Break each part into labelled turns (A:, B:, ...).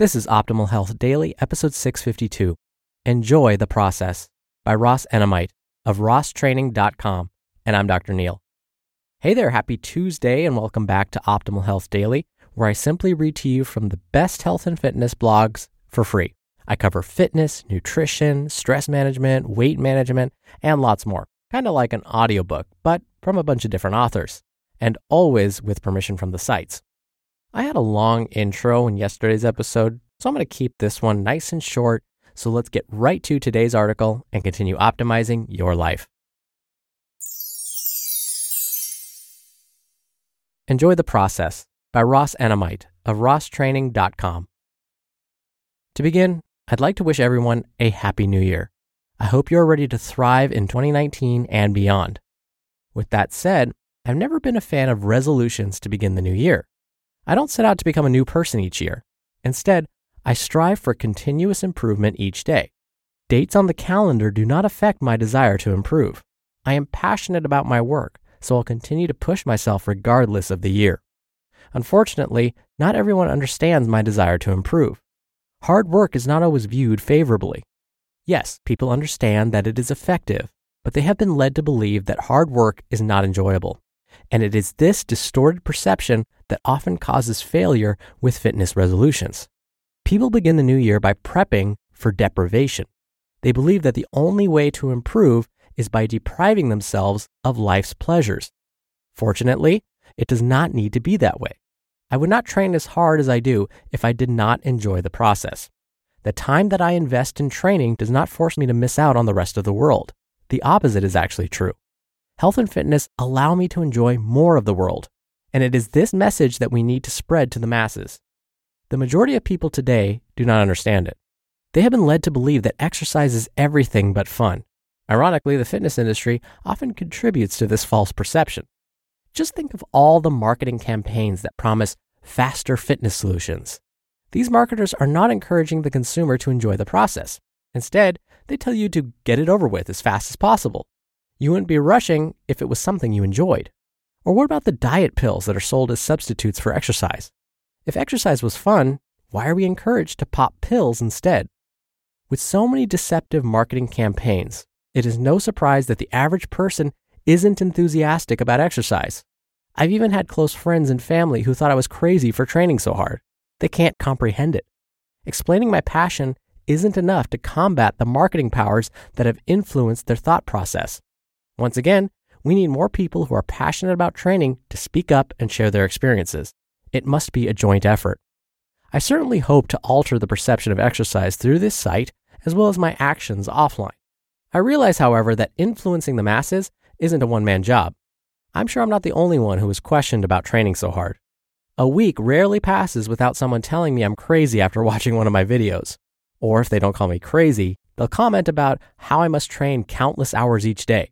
A: This is Optimal Health Daily, episode 652. Enjoy the Process by Ross Enamait of rosstraining.com. And I'm Dr. Neil. Hey there, happy Tuesday, and welcome back to Optimal Health Daily, where I simply read to you from the best health and fitness blogs for free. I cover fitness, nutrition, stress management, weight management, and lots more. Kind of like an audiobook, but from a bunch of different authors, and always with permission from the sites. I had a long intro in yesterday's episode, so I'm going to keep this one nice and short. So let's get right to today's article and continue optimizing your life. Enjoy the Process by Ross Enamait of rosstraining.com. To begin, I'd like to wish everyone a happy new year. I hope you're ready to thrive in 2019 and beyond. With that said, I've never been a fan of resolutions to begin the new year. I don't set out to become a new person each year. Instead, I strive for continuous improvement each day. Dates on the calendar do not affect my desire to improve. I am passionate about my work, so I'll continue to push myself regardless of the year. Unfortunately, not everyone understands my desire to improve. Hard work is not always viewed favorably. Yes, people understand that it is effective, but they have been led to believe that hard work is not enjoyable. And it is this distorted perception that often causes failure with fitness resolutions. People begin the new year by prepping for deprivation. They believe that the only way to improve is by depriving themselves of life's pleasures. Fortunately, it does not need to be that way. I would not train as hard as I do if I did not enjoy the process. The time that I invest in training does not force me to miss out on the rest of the world. The opposite is actually true. Health and fitness allow me to enjoy more of the world, and it is this message that we need to spread to the masses. The majority of people today do not understand it. They have been led to believe that exercise is everything but fun. Ironically, the fitness industry often contributes to this false perception. Just think of all the marketing campaigns that promise faster fitness solutions. These marketers are not encouraging the consumer to enjoy the process. Instead, they tell you to get it over with as fast as possible. You wouldn't be rushing if it was something you enjoyed. Or what about the diet pills that are sold as substitutes for exercise? If exercise was fun, why are we encouraged to pop pills instead? With so many deceptive marketing campaigns, it is no surprise that the average person isn't enthusiastic about exercise. I've even had close friends and family who thought I was crazy for training so hard. They can't comprehend it. Explaining my passion isn't enough to combat the marketing powers that have influenced their thought process. Once again, we need more people who are passionate about training to speak up and share their experiences. It must be a joint effort. I certainly hope to alter the perception of exercise through this site as well as my actions offline. I realize, however, that influencing the masses isn't a one man job. I'm sure I'm not the only one who has questioned about training so hard. A week rarely passes without someone telling me I'm crazy after watching one of my videos. Or if they don't call me crazy, they'll comment about how I must train countless hours each day.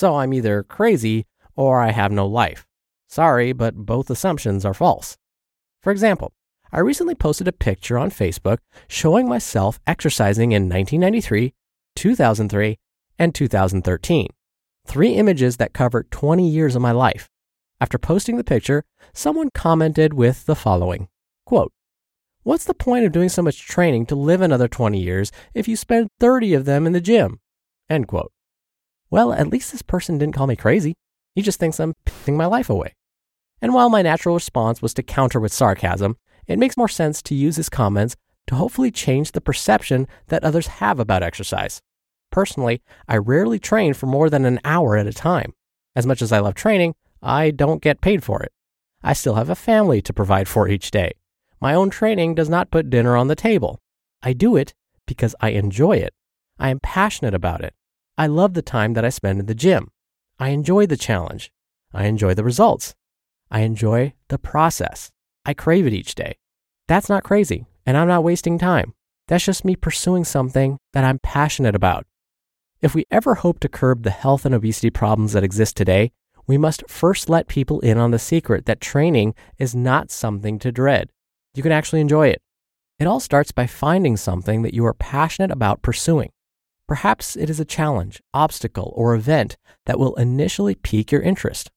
A: So I'm either crazy or I have no life. Sorry, but both assumptions are false. For example, I recently posted a picture on Facebook showing myself exercising in 1993, 2003, and 2013 three images that cover 20 years of my life. After posting the picture, someone commented with the following quote, What's the point of doing so much training to live another 20 years if you spend 30 of them in the gym? End quote. Well, at least this person didn't call me crazy. He just thinks I'm pissing my life away. And while my natural response was to counter with sarcasm, It makes more sense to use his comments to hopefully change the perception that others have about exercise. Personally, I rarely train for more than an hour at a time. As much as I love training, I don't get paid for it. I still have a family to provide for each day. My own training does not put dinner on the table. I do it because I enjoy it. I am passionate about it. I love the time that I spend in the gym. I enjoy the challenge. I enjoy the results. I enjoy the process. I crave it each day. That's not crazy, and I'm not wasting time. That's just me pursuing something that I'm passionate about. If we ever hope to curb the health and obesity problems that exist today, we must first let people in on the secret that training is not something to dread. You can actually enjoy it. It all starts by finding something that you are passionate about pursuing. Perhaps it is a challenge, obstacle, or event that will initially pique your interest.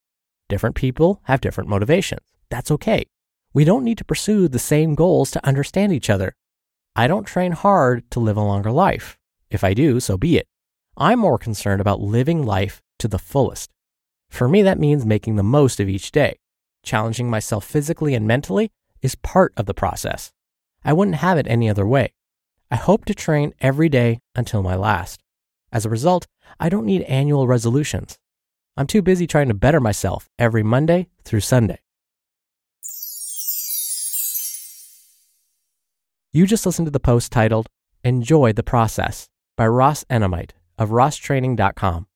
A: Different people have different motivations. That's okay. We don't need to pursue the same goals to understand each other. I don't train hard to live a longer life. If I do, so be it. I'm more concerned about living life to the fullest. For me, that means making the most of each day. Challenging myself physically and mentally is part of the process. I wouldn't have it any other way. I hope to train every day until my last. As a result, I don't need annual resolutions. I'm too busy trying to better myself every Monday through Sunday. You just listened to the post titled Enjoy the Process by Ross Enamait of rosstraining.com.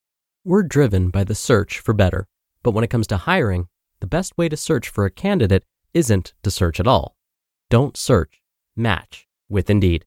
A: We're driven by the search for better, but when it comes to hiring, the best way to search for a candidate isn't to search at all. Don't search, match with Indeed.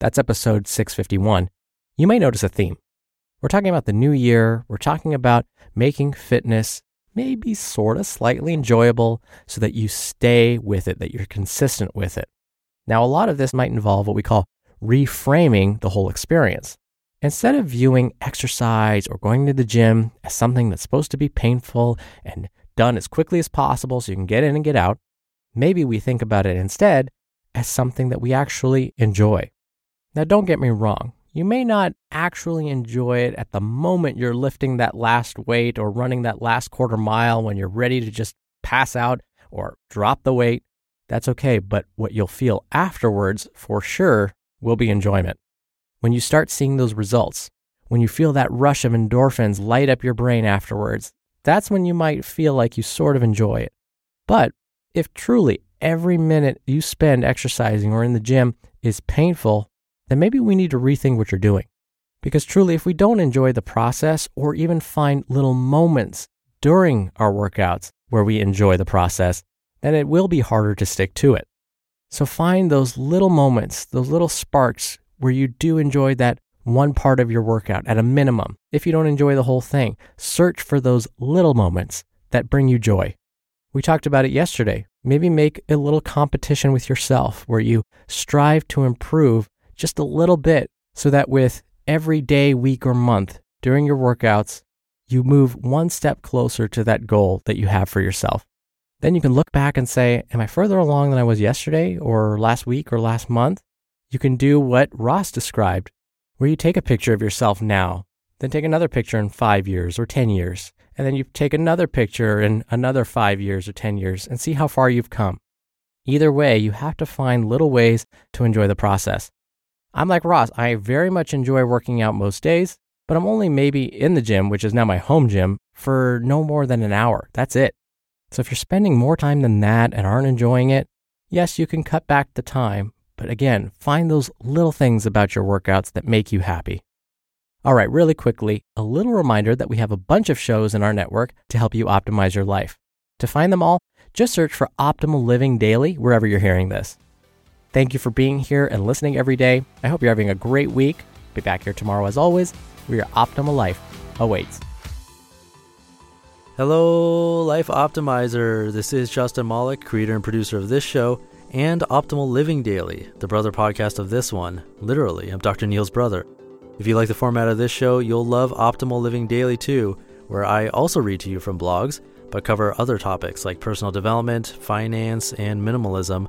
A: that's episode 651, you may notice a theme. We're talking about the new year. We're talking about making fitness maybe sort of slightly enjoyable so that you stay with it, that you're consistent with it. Now, a lot of this might involve what we call reframing the whole experience. Instead of viewing exercise or going to the gym as something that's supposed to be painful and done as quickly as possible so you can get in and get out, maybe we think about it instead as something that we actually enjoy. Now, don't get me wrong. You may not actually enjoy it at the moment you're lifting that last weight or running that last quarter mile when you're ready to just pass out or drop the weight. That's okay, but what you'll feel afterwards for sure will be enjoyment. When you start seeing those results, when you feel that rush of endorphins light up your brain afterwards, that's when you might feel like you sort of enjoy it. But if truly every minute you spend exercising or in the gym is painful, then maybe we need to rethink what you're doing. Because truly, if we don't enjoy the process or even find little moments during our workouts where we enjoy the process, then it will be harder to stick to it. So find those little moments, those little sparks where you do enjoy that one part of your workout at a minimum. If you don't enjoy the whole thing, search for those little moments that bring you joy. We talked about it yesterday. Maybe make a little competition with yourself where you strive to improve just a little bit so that with every day, week, or month during your workouts, you move one step closer to that goal that you have for yourself. Then you can look back and say, Am I further along than I was yesterday or last week or last month? You can do what Ross described, where you take a picture of yourself now, then take another picture in five years or 10 years, and then you take another picture in another five years or 10 years and see how far you've come. Either way, you have to find little ways to enjoy the process. I'm like Ross, I very much enjoy working out most days, but I'm only maybe in the gym, which is now my home gym, for no more than an hour. That's it. So if you're spending more time than that and aren't enjoying it, yes, you can cut back the time, but again, find those little things about your workouts that make you happy. All right, really quickly, a little reminder that we have a bunch of shows in our network to help you optimize your life. To find them all, just search for Optimal Living Daily wherever you're hearing this. Thank you for being here and listening every day. I hope you're having a great week. Be back here tomorrow as always, where your optimal life awaits.
B: Hello, Life Optimizer. This is Justin Malik, creator and producer of this show and Optimal Living Daily, the brother podcast of this one. Literally, I'm Dr. Neil's brother. If you like the format of this show, you'll love Optimal Living Daily too, where I also read to you from blogs, but cover other topics like personal development, finance, and minimalism